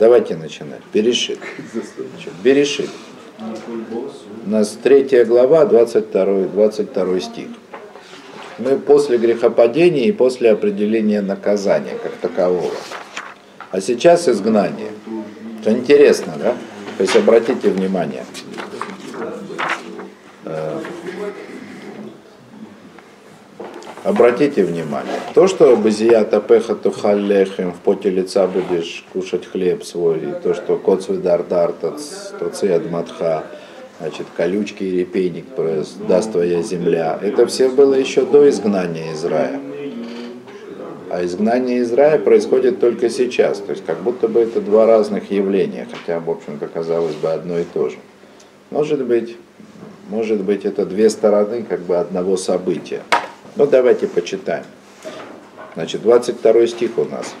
Давайте начинать. Берешит. Берешит. У нас третья глава, 22, 22 стих. Мы после грехопадения и после определения наказания как такового. А сейчас изгнание. Это интересно, да? То есть обратите внимание. Обратите внимание, то, что базия тапеха тухаллехем, в поте лица будешь кушать хлеб свой, и то, что кот свой дардар, матха, значит, колючки и репейник даст твоя земля, это все было еще до изгнания из рая. А изгнание из рая происходит только сейчас, то есть как будто бы это два разных явления, хотя, в общем-то, казалось бы, одно и то же. Может быть, может быть, это две стороны как бы одного события. Ну, давайте почитаем. Значит, 22 стих у нас.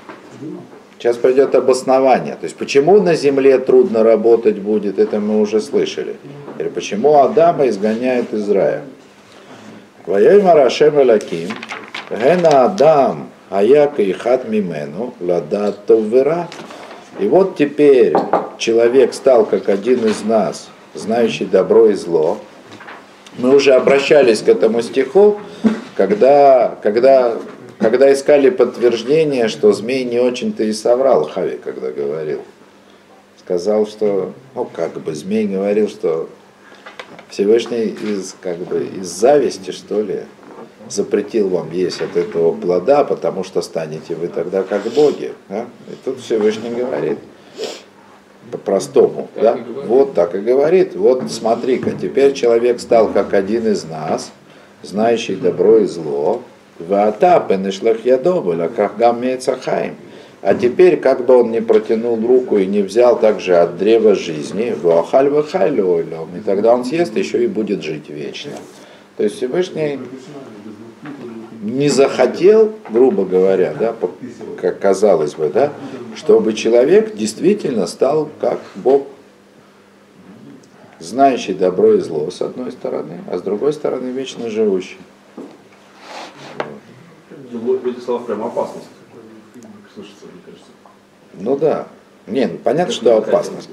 Сейчас пойдет обоснование. То есть, почему на земле трудно работать будет, это мы уже слышали. Или почему Адама изгоняют из рая. Ваяй Марашем Элаким, Гена Адам, Аяка и Хат Мимену, Лада Товвера. И вот теперь человек стал как один из нас, знающий добро и зло. Мы уже обращались к этому стиху, когда, когда, когда искали подтверждение, что змей не очень-то и соврал Хави, когда говорил. Сказал, что, ну как бы, змей говорил, что Всевышний из, как бы, из зависти, что ли, запретил вам есть от этого плода, потому что станете вы тогда как боги. Да? И тут Всевышний говорит по-простому. Да? Вот так и говорит. Вот смотри-ка, теперь человек стал как один из нас – знающий добро и зло, Ваата пенешлах ядобыля, как гаммецахаим. А теперь, как бы он не протянул руку и не взял также от древа жизни, вахаль вахаль и тогда он съест еще и будет жить вечно. То есть Всевышний не захотел, грубо говоря, да, как казалось бы, да, чтобы человек действительно стал как Бог знающий добро и зло с одной стороны, а с другой стороны вечно живущий. В этих словах прям опасность слышится, мне кажется. Ну да. Не, ну, понятно, что опасность.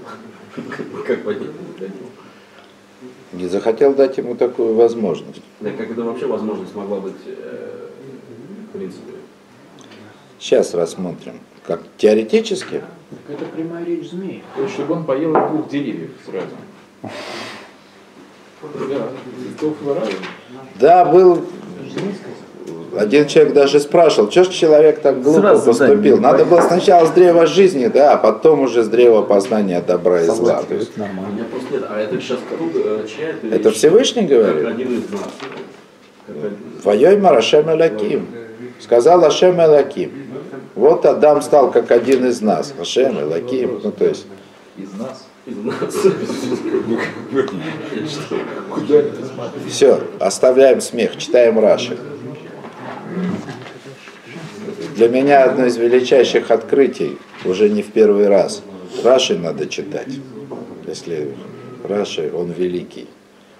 Как понять? Не захотел дать ему такую возможность. Да, как это вообще возможность могла быть, э, в принципе? Сейчас рассмотрим. Как теоретически? Так это прямая речь змеи. То есть, чтобы он поел от двух деревьев сразу. Да, был один человек даже спрашивал, что ж человек так глупо Сразу, поступил? Да, Надо было сначала с древа жизни, да, а потом уже с древа познания добра и зла. То есть, нет, а это сейчас э, чья это Это Всевышний говорит? Как один из нас. Твоей Марашем Элаким. Сказал Ашем Элаким. Вот Адам стал как один из нас. Ашем Элаким. Ну, то есть. Из нас? Все, оставляем смех, читаем Раши. Для меня одно из величайших открытий, уже не в первый раз. Раши надо читать. Если Раши, он великий.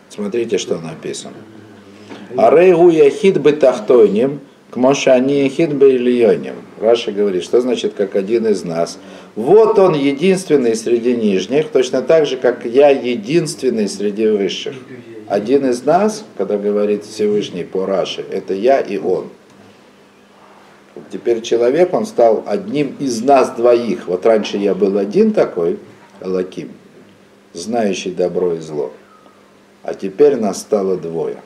Смотрите, что написано. Арейгу яхид бы к мошани яхид бы ильоним. Раша говорит, что значит как один из нас. Вот он единственный среди нижних, точно так же, как я единственный среди высших. Один из нас, когда говорит Всевышний по Раше, это я и он. Теперь человек, он стал одним из нас двоих. Вот раньше я был один такой, Лаким, знающий добро и зло. А теперь нас стало двое.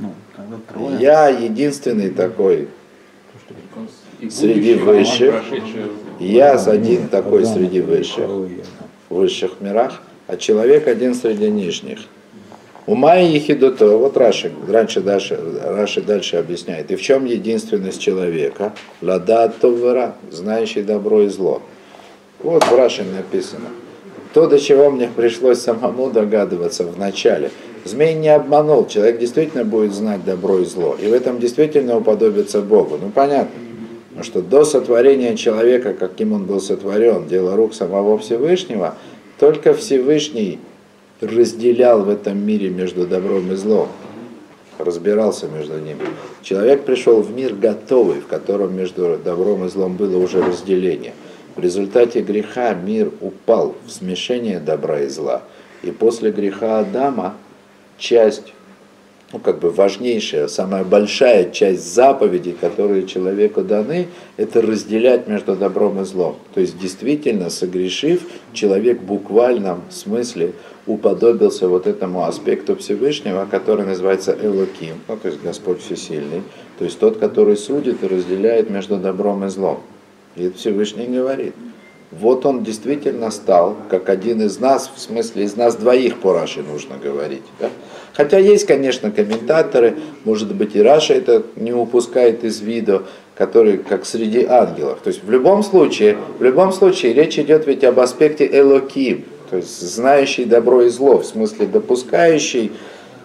Ну, я единственный такой среди высших. Я один такой среди высших, в высших мирах, а человек один среди нижних. У Майи Ехидуто, вот Раши, раньше дальше, Раши дальше объясняет, и в чем единственность человека? Лада Товара, знающий добро и зло. Вот в Раши написано. То, до чего мне пришлось самому догадываться в начале. Змей не обманул, человек действительно будет знать добро и зло. И в этом действительно уподобится Богу. Ну понятно. Потому что до сотворения человека, каким он был сотворен, дело рук самого Всевышнего, только Всевышний разделял в этом мире между добром и злом, разбирался между ними. Человек пришел в мир готовый, в котором между добром и злом было уже разделение. В результате греха мир упал в смешение добра и зла. И после греха Адама часть ну, как бы важнейшая, самая большая часть заповедей, которые человеку даны, это разделять между добром и злом. То есть действительно, согрешив, человек в буквальном смысле уподобился вот этому аспекту Всевышнего, который называется Элоким, ну, то есть Господь Всесильный, то есть тот, который судит и разделяет между добром и злом. И Всевышний говорит. Вот он действительно стал, как один из нас, в смысле из нас двоих по Раши нужно говорить. Да? Хотя есть, конечно, комментаторы, может быть и Раша это не упускает из виду, которые как среди ангелов. То есть в любом случае, в любом случае речь идет ведь об аспекте Элоким, то есть знающий добро и зло, в смысле допускающий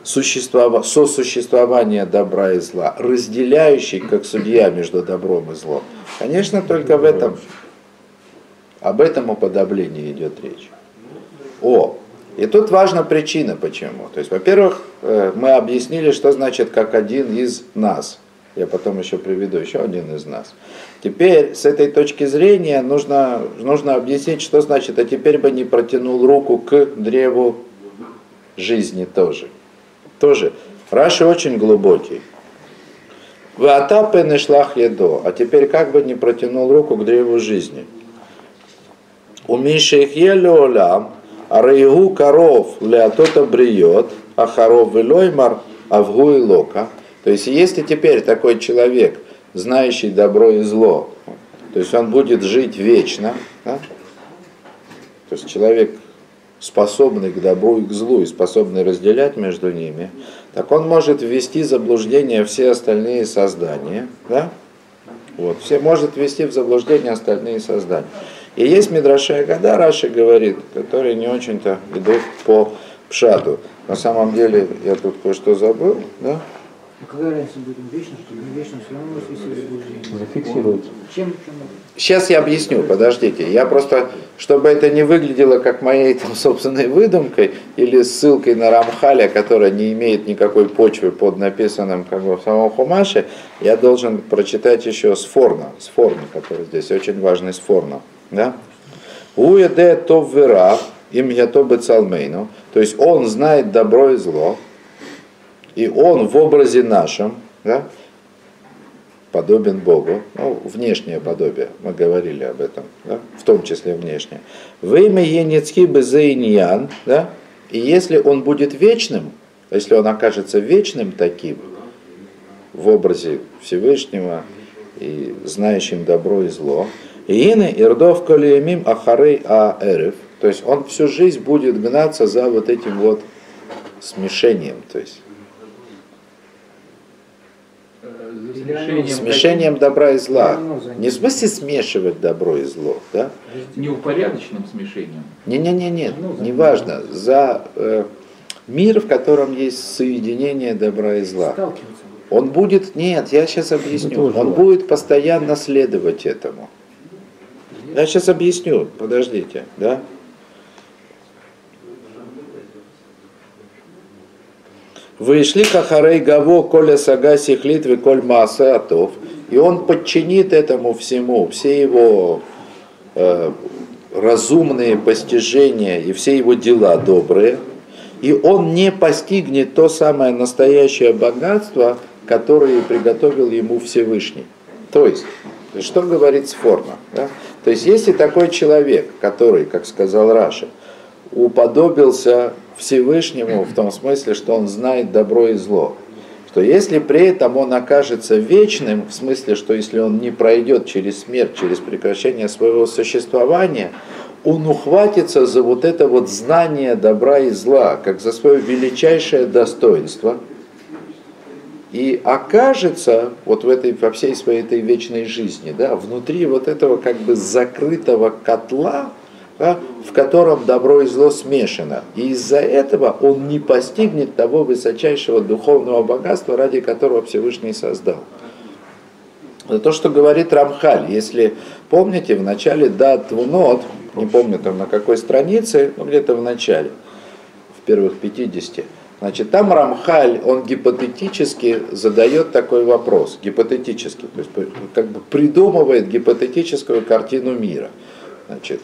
существова, сосуществование добра и зла, разделяющий как судья между добром и злом. Конечно, только в этом, об этом уподоблении идет речь. О, и тут важна причина, почему. То есть, во-первых, э, мы объяснили, что значит как один из нас. Я потом еще приведу еще один из нас. Теперь с этой точки зрения нужно, нужно объяснить, что значит, а теперь бы не протянул руку к древу жизни тоже. Тоже. Раши очень глубокий. В атапе не шлах едо. А теперь как бы не протянул руку к древу жизни. У Миши их олям, Арейгу коров леатота бриет, а хоров велоймар авгу и лока. То есть если теперь такой человек, знающий добро и зло, то есть он будет жить вечно, да? то есть человек способный к добру и к злу и способный разделять между ними, так он может ввести в заблуждение все остальные создания, да? Вот, все может ввести в заблуждение остальные создания. И есть Мидрашая Гада, Раши говорит, которые не очень-то идут по пшату. На самом деле, я тут кое-что забыл, да? А какая разница будет вечно, что не вечно, все равно вести заблуждение. Зафиксируется. Чем, чем Сейчас я объясню, подождите. Я просто, чтобы это не выглядело как моей там, собственной выдумкой или ссылкой на Рамхаля, которая не имеет никакой почвы под написанным как бы в самом Хумаше, я должен прочитать еще с Форна, с Форна, который здесь очень важный с Форна. Да? Уеде то вера, им я то бецалмейну. То есть он знает добро и зло, и он в образе нашем, да, подобен Богу, ну, внешнее подобие, мы говорили об этом, да, в том числе внешнее. В имя Енецки Безейньян, да, и если он будет вечным, если он окажется вечным таким, в образе Всевышнего и знающим добро и зло, Иины Ирдов Калиемим Ахарей Аэрев. То есть он всю жизнь будет гнаться за вот этим вот смешением. То есть Смешением, смешением добра и зла. Не в смысле смешивать добро и зло, да? Неупорядоченным смешением. Не-не-не, нет, не важно. За э, мир, в котором есть соединение добра и зла. Он будет, нет, я сейчас объясню, он будет постоянно следовать этому. Я сейчас объясню, подождите, да? Вышли кахарей гаво коля сага сихлит коль мааса атов. И он подчинит этому всему, все его э, разумные постижения и все его дела добрые. И он не постигнет то самое настоящее богатство, которое приготовил ему Всевышний. То есть, что говорит Сформа? Да? То есть, если такой человек, который, как сказал Раша, уподобился Всевышнему в том смысле, что он знает добро и зло, что если при этом он окажется вечным, в смысле, что если он не пройдет через смерть, через прекращение своего существования, он ухватится за вот это вот знание добра и зла, как за свое величайшее достоинство, и окажется вот в этой, во всей своей этой вечной жизни, да, внутри вот этого как бы закрытого котла, да, в котором добро и зло смешано. И из-за этого он не постигнет того высочайшего духовного богатства, ради которого Всевышний создал. То, что говорит Рамхаль. Если помните, в начале Дат Твунот, не помню там на какой странице, но где-то в начале, в первых 50, значит, там Рамхаль, он гипотетически задает такой вопрос, гипотетически, то есть как бы придумывает гипотетическую картину мира. Значит,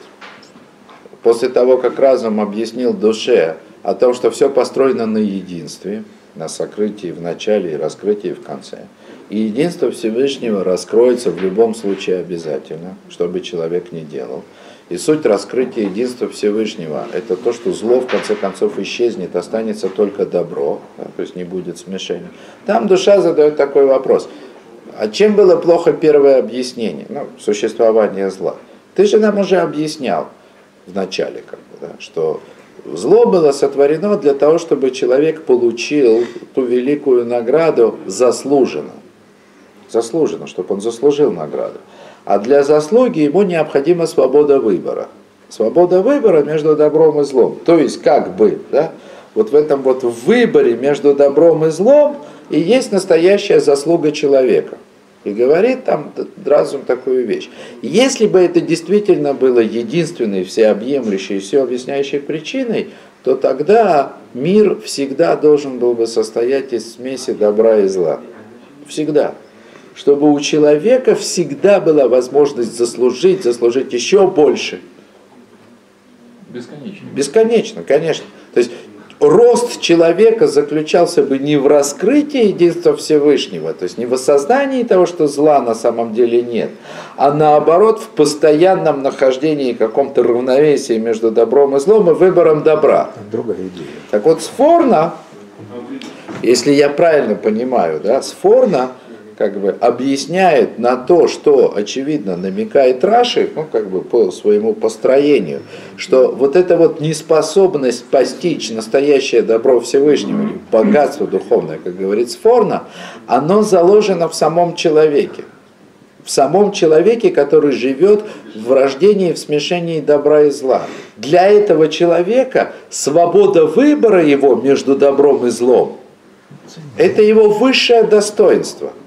после того, как разум объяснил душе о том, что все построено на единстве, на сокрытии в начале и раскрытии в конце, и единство Всевышнего раскроется в любом случае обязательно, что бы человек ни делал. И суть раскрытия единства Всевышнего – это то, что зло в конце концов исчезнет, останется только добро, да, то есть не будет смешения. Там душа задает такой вопрос. А чем было плохо первое объяснение? Ну, существование зла. Ты же нам уже объяснял в начале, как бы, да, что зло было сотворено для того, чтобы человек получил ту великую награду заслуженно. Заслуженно, чтобы он заслужил награду. А для заслуги ему необходима свобода выбора. Свобода выбора между добром и злом. То есть как бы, да, вот в этом вот выборе между добром и злом и есть настоящая заслуга человека. И говорит там разум такую вещь. Если бы это действительно было единственной, всеобъемлющей, все объясняющей причиной, то тогда мир всегда должен был бы состоять из смеси добра и зла. Всегда чтобы у человека всегда была возможность заслужить, заслужить еще больше. Бесконечно. Бесконечно, конечно. То есть рост человека заключался бы не в раскрытии единства Всевышнего, то есть не в осознании того, что зла на самом деле нет, а наоборот в постоянном нахождении каком-то равновесии между добром и злом и выбором добра. Другая идея. Так вот, Сфорна, если я правильно понимаю, да, Сфорна как бы объясняет на то, что очевидно намекает Раши, ну как бы по своему построению, что вот эта вот неспособность постичь настоящее добро Всевышнего, богатство духовное, как говорит Сфорна, оно заложено в самом человеке. В самом человеке, который живет в рождении, в смешении добра и зла. Для этого человека свобода выбора его между добром и злом – это его высшее достоинство –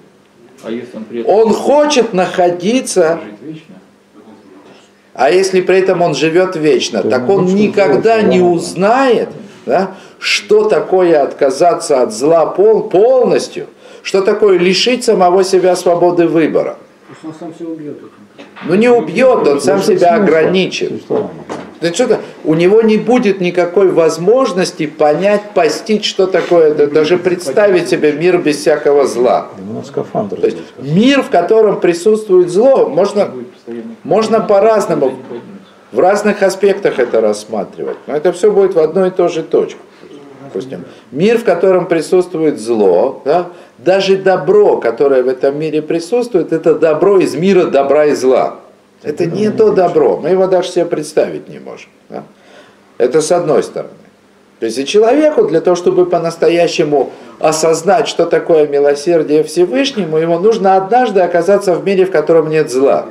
а если он при этом он хочет находиться, жить вечно? а если при этом он живет вечно, То так он никогда не узнает, да, что такое отказаться от зла пол, полностью, что такое лишить самого себя свободы выбора. То есть он сам себя убьет. Ну не убьет, он сам себя ограничит. Что-то, у него не будет никакой возможности понять, постичь, что такое, да даже представить себе мир без всякого зла. Скафандр То есть мир, в котором присутствует зло, можно, можно по-разному, в разных аспектах это рассматривать. Но это все будет в одной и той же точке. Допустим, мир, в котором присутствует зло, да, даже добро, которое в этом мире присутствует, это добро из мира добра и зла. Это не то добро, мы его даже себе представить не можем. да. Это с одной стороны. То есть и человеку для того, чтобы по-настоящему осознать, что такое милосердие Всевышнему, ему нужно однажды оказаться в мире, в котором нет зла.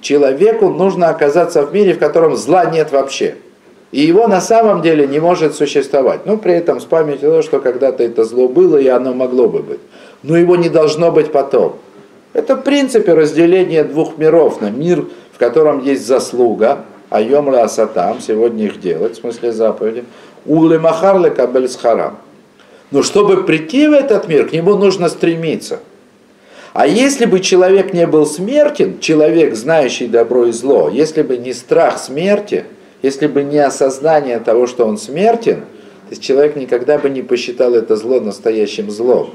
Человеку нужно оказаться в мире, в котором зла нет вообще. И его на самом деле не может существовать. Ну, при этом с памятью того, что когда-то это зло было, и оно могло бы быть. Но его не должно быть потом. Это в принципе разделение двух миров на мир, в котором есть заслуга, а йомра асатам, сегодня их делать, в смысле заповеди, улы махарле кабель схарам. Но чтобы прийти в этот мир, к нему нужно стремиться. А если бы человек не был смертен, человек, знающий добро и зло, если бы не страх смерти, если бы не осознание того, что он смертен, то человек никогда бы не посчитал это зло настоящим злом.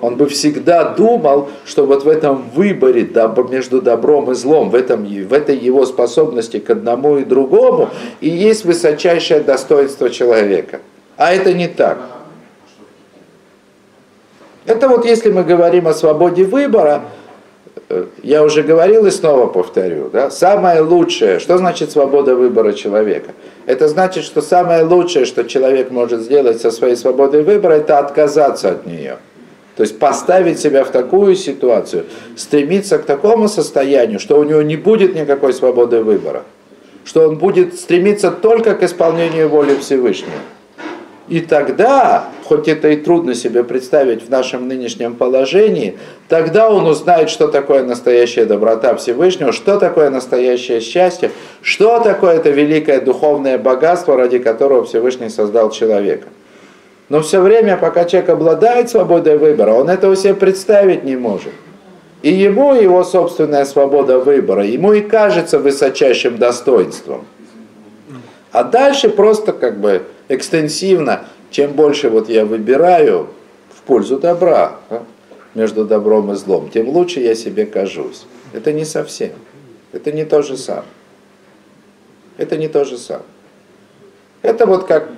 Он бы всегда думал, что вот в этом выборе между добром и злом, в, этом, в этой его способности к одному и другому, и есть высочайшее достоинство человека. А это не так. Это вот если мы говорим о свободе выбора, э, я уже говорил и снова повторю, да, самое лучшее, что значит свобода выбора человека? Это значит, что самое лучшее, что человек может сделать со своей свободой выбора, это отказаться от нее. То есть поставить себя в такую ситуацию, стремиться к такому состоянию, что у него не будет никакой свободы выбора, что он будет стремиться только к исполнению воли Всевышнего. И тогда, хоть это и трудно себе представить в нашем нынешнем положении, тогда он узнает, что такое настоящая доброта Всевышнего, что такое настоящее счастье, что такое это великое духовное богатство, ради которого Всевышний создал человека. Но все время, пока человек обладает свободой выбора, он этого себе представить не может. И ему его собственная свобода выбора, ему и кажется высочайшим достоинством. А дальше просто как бы экстенсивно, чем больше вот я выбираю в пользу добра, да, между добром и злом, тем лучше я себе кажусь. Это не совсем. Это не то же самое. Это не то же самое. Это вот как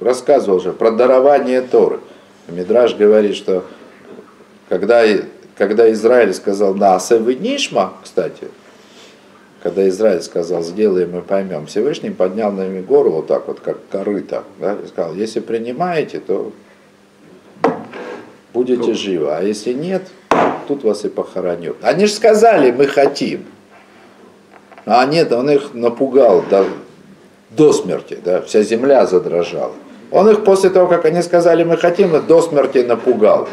рассказывал же про дарование Торы. Мидраж говорит, что когда, когда Израиль сказал «на асевы нишма», кстати, когда Израиль сказал «сделаем и поймем», Всевышний поднял на ними гору вот так вот, как корыто, да, и сказал «если принимаете, то будете живы, а если нет, тут вас и похороню». Они же сказали «мы хотим», а нет, он их напугал до, до смерти, да, вся земля задрожала. Он их после того, как они сказали «мы хотим», до смерти напугал.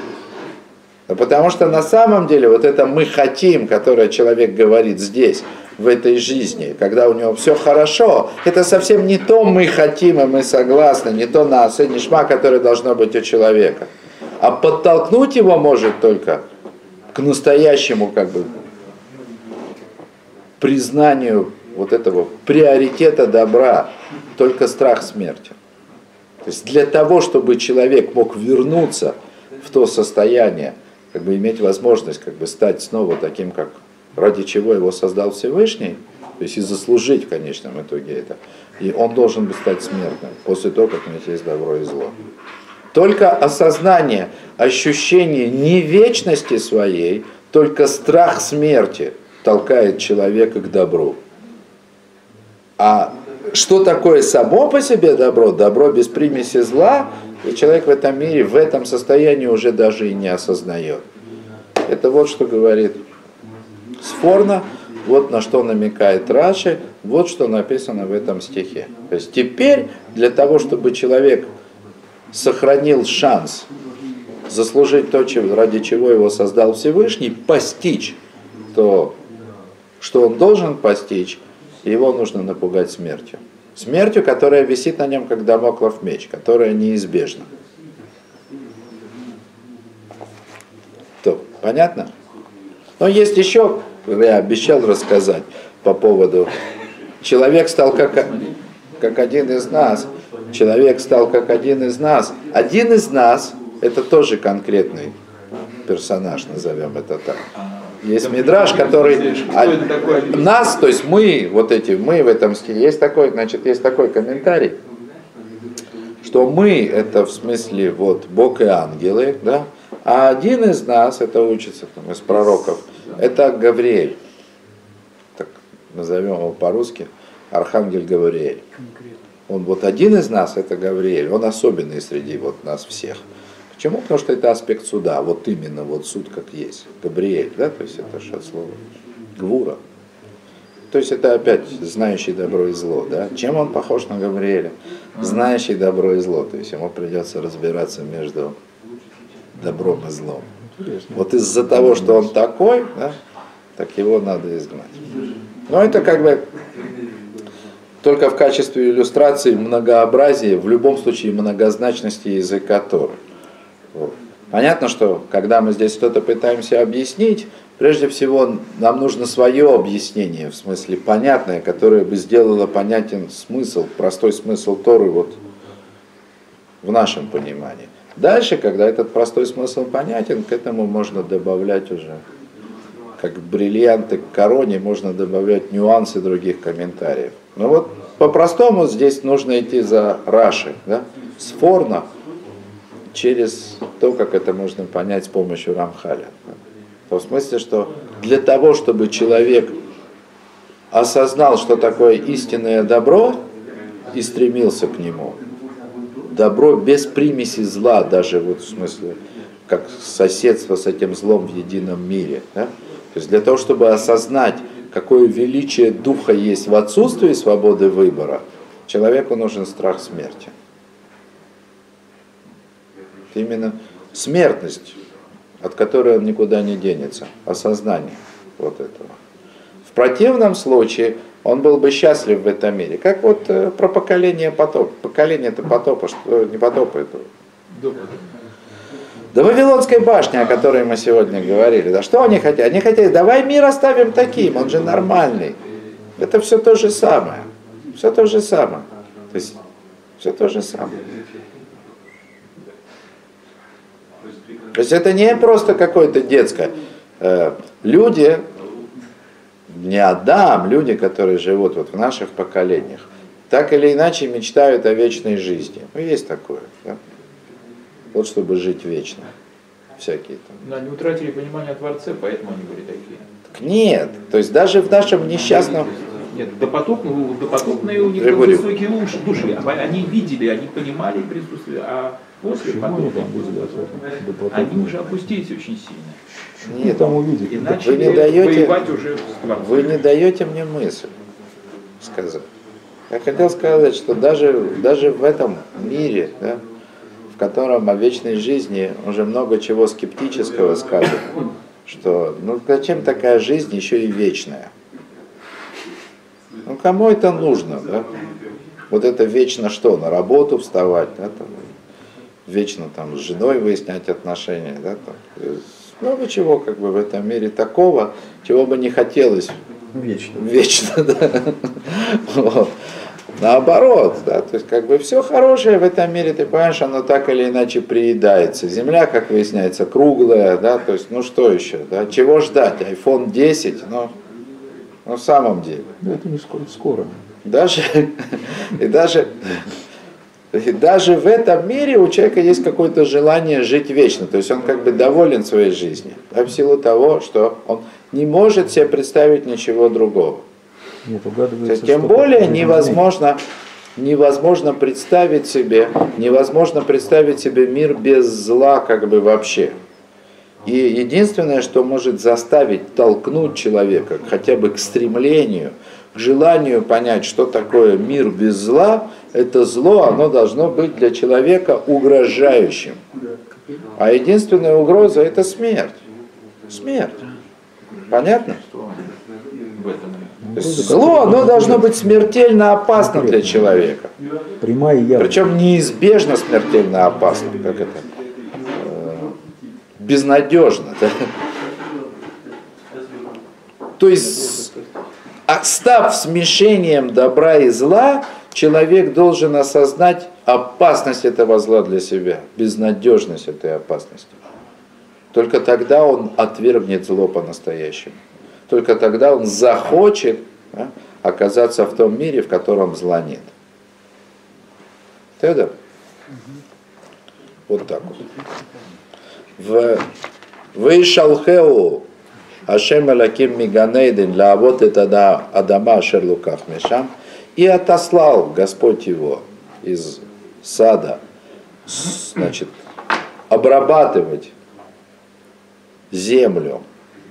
Потому что на самом деле вот это «мы хотим», которое человек говорит здесь, в этой жизни, когда у него все хорошо, это совсем не то «мы хотим» и «мы согласны», не то на нишма, которое должно быть у человека. А подтолкнуть его может только к настоящему как бы признанию вот этого приоритета добра, только страх смерти. То есть для того, чтобы человек мог вернуться в то состояние, как бы иметь возможность как бы стать снова таким, как ради чего его создал Всевышний, то есть и заслужить в конечном итоге это. И он должен быть стать смертным после того, как у него есть добро и зло. Только осознание, ощущение не вечности своей, только страх смерти толкает человека к добру. А что такое само по себе добро? Добро без примеси зла, и человек в этом мире, в этом состоянии уже даже и не осознает. Это вот что говорит Сфорно, вот на что намекает Раши, вот что написано в этом стихе. То есть теперь для того, чтобы человек сохранил шанс заслужить то, ради чего его создал Всевышний, постичь то, что он должен постичь, его нужно напугать смертью. Смертью, которая висит на нем, как домоклов меч, которая неизбежна. То, понятно? Но есть еще, я обещал рассказать по поводу, человек стал как, как один из нас, человек стал как один из нас. Один из нас, это тоже конкретный персонаж, назовем это так. Есть мидраж, который нас, то есть мы, вот эти, мы в этом стиле, есть такой, значит, есть такой комментарий, что мы это в смысле вот Бог и ангелы, да, а один из нас, это учится там, из пророков, это Гавриэль, так назовем его по-русски, Архангель Гавриэль. Он вот один из нас, это Гавриэль, он особенный среди вот нас всех. Почему? Потому что это аспект суда, вот именно вот суд как есть. Габриэль, да, то есть это же от слова Гвура. То есть это опять знающий добро и зло, да. Чем он похож на Габриэля? Знающий добро и зло, то есть ему придется разбираться между добром и злом. Вот из-за того, что он такой, да, так его надо изгнать. Но это как бы только в качестве иллюстрации многообразия, в любом случае многозначности языка Торы. Понятно, что когда мы здесь что-то пытаемся объяснить, прежде всего нам нужно свое объяснение, в смысле понятное, которое бы сделало понятен смысл, простой смысл Торы вот в нашем понимании. Дальше, когда этот простой смысл понятен, к этому можно добавлять уже, как бриллианты к короне, можно добавлять нюансы других комментариев. Но вот по-простому здесь нужно идти за Раши, да? с Форна, через то, как это можно понять с помощью Рамхаля. В смысле, что для того, чтобы человек осознал, что такое истинное добро, и стремился к нему, добро без примеси зла, даже вот в смысле, как соседство с этим злом в едином мире. Да? То есть для того, чтобы осознать, какое величие духа есть в отсутствии свободы выбора, человеку нужен страх смерти именно смертность, от которой он никуда не денется, осознание вот этого. В противном случае он был бы счастлив в этом мире. Как вот э, про поколение потопа. Поколение это потопа, что не потопа это. До Вавилонской башни, о которой мы сегодня говорили. Да что они хотят? Они хотят, давай мир оставим таким, он же нормальный. Это все то же самое. Все то же самое. То есть, все то же самое. То есть это не просто какое-то детское. Э, люди, не Адам, люди, которые живут вот в наших поколениях, так или иначе мечтают о вечной жизни. Ну, есть такое. Да? Вот чтобы жить вечно. Всякие там. Но они утратили понимание о Творце, поэтому они были такие. Так нет. То есть даже в нашем несчастном... Нет, допотопные, допотопные у них говорю. высокие уши, души. Они видели, они понимали присутствие, а после потопа они уже опустились очень сильно. Нет, Там увидеть. И начали не даете- воевать уже с. Вы не даете мне мысль сказать. Я хотел сказать, что даже, даже в этом мире, да, в котором о вечной жизни уже много чего скептического сказано, что ну зачем такая жизнь еще и вечная? Кому это нужно, да? Вот это вечно что, на работу вставать, да, там, вечно там с женой выяснять отношения, да, там, много чего как бы в этом мире такого, чего бы не хотелось Вечно. вечно, да. Вот. Наоборот, да, то есть как бы все хорошее в этом мире, ты понимаешь, оно так или иначе приедается. Земля, как выясняется, круглая, да, то есть, ну что еще, да, чего ждать, iPhone 10, ну, ну в самом деле. Да это не скоро. скоро. Даже, и даже, и даже в этом мире у человека есть какое-то желание жить вечно. То есть он как бы доволен своей жизнью. Да, в силу того, что он не может себе представить ничего другого. Нет, есть, тем более невозможно, невозможно представить себе, невозможно представить себе мир без зла как бы вообще. И единственное, что может заставить, толкнуть человека хотя бы к стремлению, к желанию понять, что такое мир без зла, это зло, оно должно быть для человека угрожающим. А единственная угроза это смерть. Смерть. Понятно? То есть зло, оно должно быть смертельно опасно для человека. Причем неизбежно смертельно опасно, как это, безнадежно. да. То есть, став смешением добра и зла, человек должен осознать опасность этого зла для себя, безнадежность этой опасности. Только тогда он отвергнет зло по-настоящему. Только тогда он захочет да, оказаться в том мире, в котором зла нет. Тогда. Вот так вот. В Вейшалхеу Ашем Алаким Миганейдин Лаавот это Адама Ашер Луках Мешам и отослал Господь его из сада, значит, обрабатывать землю,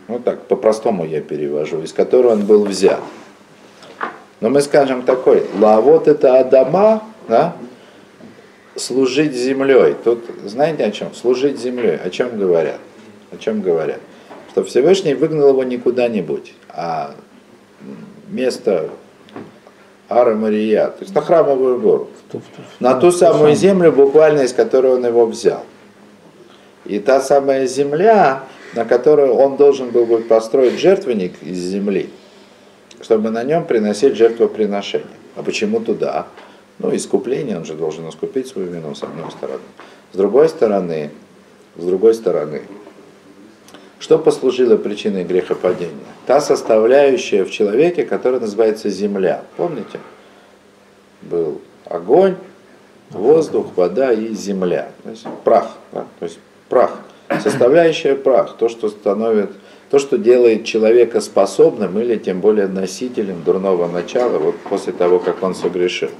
ну так, по-простому я перевожу, из которой он был взят. Но мы скажем такой, лавот это Адама, да, служить землей. Тут знаете о чем? Служить землей. О чем говорят? О чем говорят? Что Всевышний выгнал его не куда-нибудь, а место Ара Мария, то есть на храмовую гору, на ту самую землю, буквально из которой он его взял. И та самая земля, на которую он должен был бы построить жертвенник из земли, чтобы на нем приносить жертвоприношение. А почему туда? Ну, искупление, он же должен искупить свою вину, с одной стороны. С другой стороны, с другой стороны, что послужило причиной грехопадения? Та составляющая в человеке, которая называется земля. Помните? Был огонь, воздух, вода и земля. То есть прах. Да? То есть прах. Составляющая прах. То, что становит, то, что делает человека способным или тем более носителем дурного начала, вот после того, как он согрешил.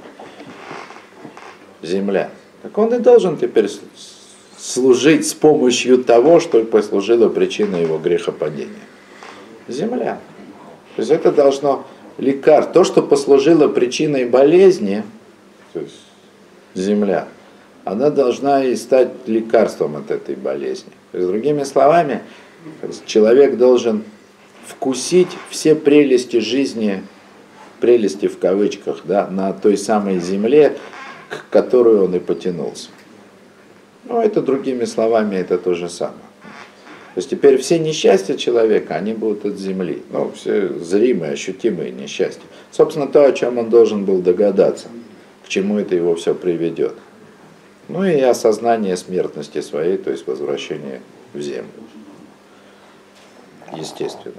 Земля. Так он и должен теперь служить с помощью того, что послужило причиной его грехопадения. Земля. То есть это должно лекарство. То, что послужило причиной болезни, то есть земля, она должна и стать лекарством от этой болезни. То есть, другими словами, человек должен вкусить все прелести жизни, прелести в кавычках, да, на той самой земле, к которой он и потянулся. Ну, это другими словами, это то же самое. То есть теперь все несчастья человека, они будут от земли. Ну, все зримые, ощутимые несчастья. Собственно, то, о чем он должен был догадаться, к чему это его все приведет. Ну и осознание смертности своей, то есть возвращение в землю. Естественно.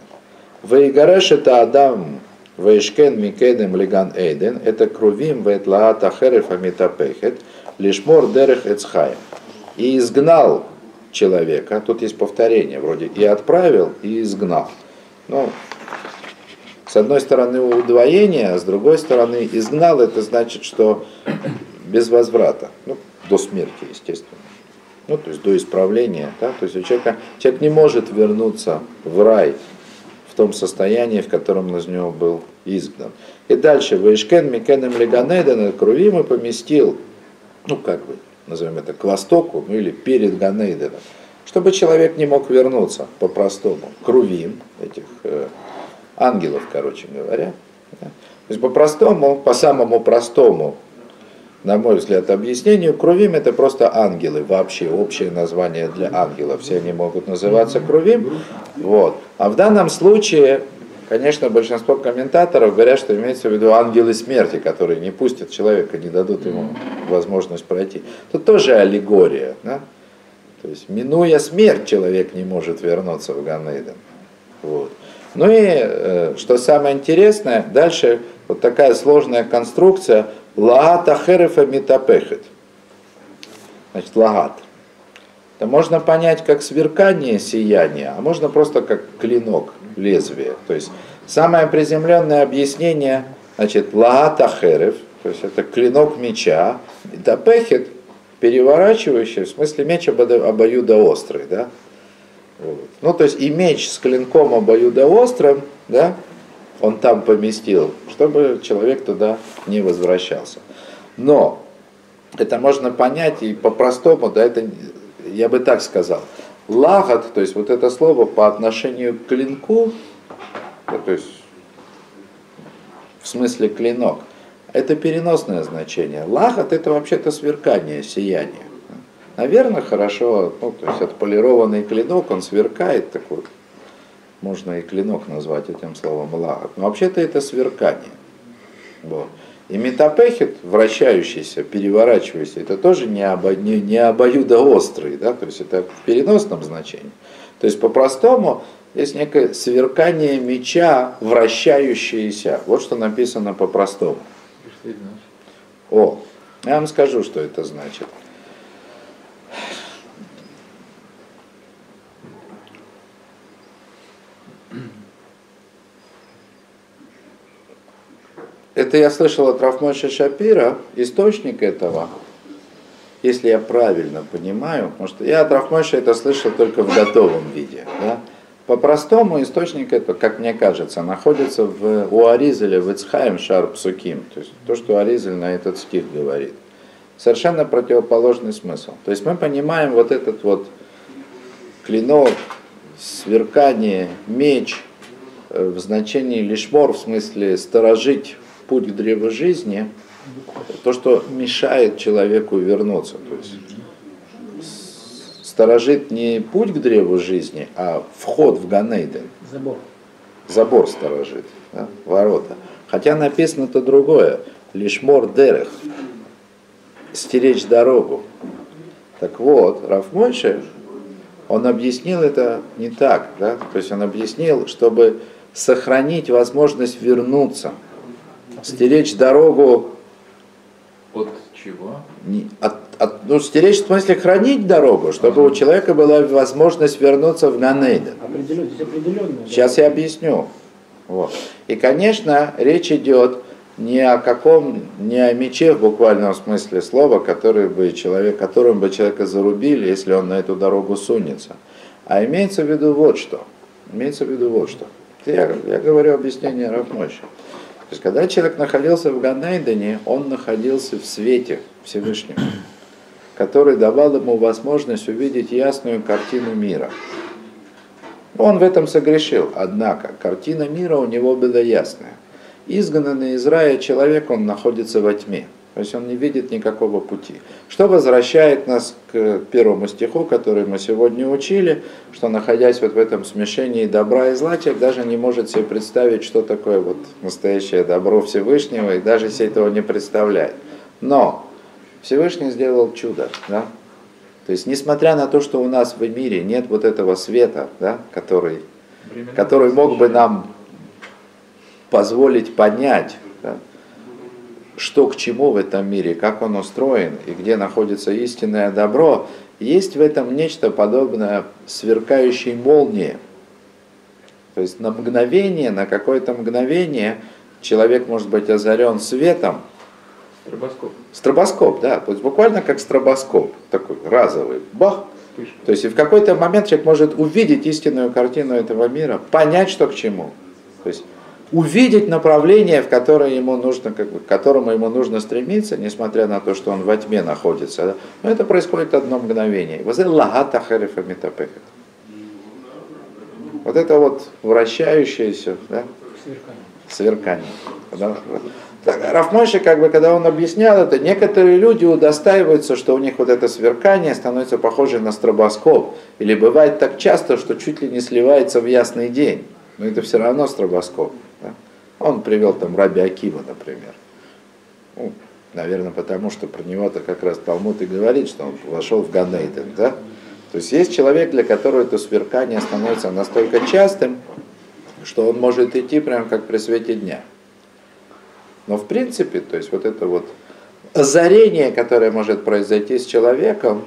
Вейгареш это Адам, Вейшкен Микедем Лиган Эйден, это Крувим Ветлаат Ахерев Амитапехет, Лишмор Дерех Эцхайм. И изгнал человека, тут есть повторение вроде, и отправил, и изгнал. Ну, с одной стороны удвоение, а с другой стороны изгнал, это значит, что без возврата, ну, до смерти, естественно. Ну, то есть до исправления, да, то есть у человека, человек не может вернуться в рай том состоянии, в котором из него был изгнан. И дальше, Ваишкен Микенем Леганейден, Крувим и поместил, ну, как бы, назовем это, к востоку, ну или перед Ганейденом, чтобы человек не мог вернуться по-простому, крувим этих э, ангелов, короче говоря. Да. То есть по-простому, по самому простому, на мой взгляд, объяснению, крувим это просто ангелы, вообще общее название для ангелов. Все они могут называться крувим. Вот. А в данном случае Конечно, большинство комментаторов говорят, что имеется в виду ангелы смерти, которые не пустят человека, не дадут ему возможность пройти. Тут тоже аллегория. Да? То есть, минуя смерть, человек не может вернуться в Ганейден. Вот. Ну и, э, что самое интересное, дальше вот такая сложная конструкция лагат ахерефа митапехет. Значит, лагат. Это можно понять как сверкание, сияние, а можно просто как клинок лезвие. То есть самое приземленное объяснение, значит, лагата херев, то есть это клинок меча, дапехет, переворачивающий, в смысле меч обоюдоострый, да? Вот. Ну, то есть и меч с клинком обоюдоострым, да, он там поместил, чтобы человек туда не возвращался. Но это можно понять и по-простому, да, это, я бы так сказал, Лагат, то есть вот это слово по отношению к клинку, то есть в смысле клинок, это переносное значение. Лагат это вообще-то сверкание, сияние. Наверное, хорошо, ну, то есть отполированный клинок, он сверкает, такой, можно и клинок назвать этим словом лагат. Но вообще-то это сверкание. Вот. И метапехит, вращающийся, переворачивающийся, это тоже не, обо, не, не обоюдоострый, да, то есть это в переносном значении. То есть по-простому есть некое сверкание меча, вращающееся. Вот что написано по-простому. О, я вам скажу, что это значит. Это я слышал от Рафмоша Шапира, источник этого, если я правильно понимаю, потому что я от Рафмоша это слышал только в готовом виде. Да? По-простому источник это, как мне кажется, находится в, у Аризеля в Ицхаем Шар Псуким, то есть то, что Аризель на этот стих говорит. Совершенно противоположный смысл. То есть мы понимаем вот этот вот клинок, сверкание, меч э, в значении лишмор, в смысле сторожить путь к древу жизни, то, что мешает человеку вернуться. То есть сторожит не путь к древу жизни, а вход в Ганейден. Забор. Забор сторожит, да, ворота. Хотя написано-то другое. Лишь мор дерех. Стеречь дорогу. Так вот, Рафмойше, он объяснил это не так. Да? То есть он объяснил, чтобы сохранить возможность вернуться – стеречь дорогу от чего? Не, от, от, ну, стеречь в смысле хранить дорогу, чтобы у человека была возможность вернуться в Ганейден. Сейчас да. я объясню. Вот. И, конечно, речь идет не о каком, не о мече в буквальном смысле слова, который бы человек, которым бы человека зарубили, если он на эту дорогу сунется. А имеется в виду вот что. Имеется в виду вот что. Я, я говорю объяснение Рафмойши. То есть, когда человек находился в Ганайдене, он находился в свете Всевышнего, который давал ему возможность увидеть ясную картину мира. Он в этом согрешил, однако картина мира у него была ясная. Изгнанный из рая человек, он находится во тьме. То есть он не видит никакого пути. Что возвращает нас к первому стиху, который мы сегодня учили, что находясь вот в этом смешении добра и зла, человек даже не может себе представить, что такое вот настоящее добро Всевышнего, и даже себе этого не представляет. Но Всевышний сделал чудо, да? То есть, несмотря на то, что у нас в мире нет вот этого света, да, который, который мог бы нам позволить понять, что к чему в этом мире, как он устроен и где находится истинное добро, есть в этом нечто подобное сверкающей молнии. То есть на мгновение, на какое-то мгновение человек может быть озарен светом, Стробоскоп. Стробоскоп, да, то есть буквально как стробоскоп, такой разовый, бах. Вспышка. То есть и в какой-то момент человек может увидеть истинную картину этого мира, понять, что к чему. То есть увидеть направление, в которое ему нужно, как бы, к которому ему нужно стремиться, несмотря на то, что он во тьме находится. Но это происходит одно мгновение. Вот это лагата. Вот это вот вращающееся, да, Сверкание. сверкание. Рафмойши, как бы, когда он объяснял это, некоторые люди удостаиваются, что у них вот это сверкание становится похоже на стробоскоп. Или бывает так часто, что чуть ли не сливается в ясный день. Но это все равно стробоскоп. Он привел там Раби Акива, например. Ну, наверное, потому что про него-то как раз Талмуд и говорит, что он вошел в Ганейден, да? То есть есть человек, для которого это сверкание становится настолько частым, что он может идти прям как при свете дня. Но в принципе, то есть вот это вот озарение, которое может произойти с человеком,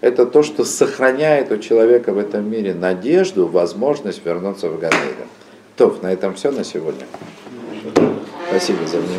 это то, что сохраняет у человека в этом мире надежду, возможность вернуться в Ганейден. То, на этом все на сегодня. Спасибо за внимание.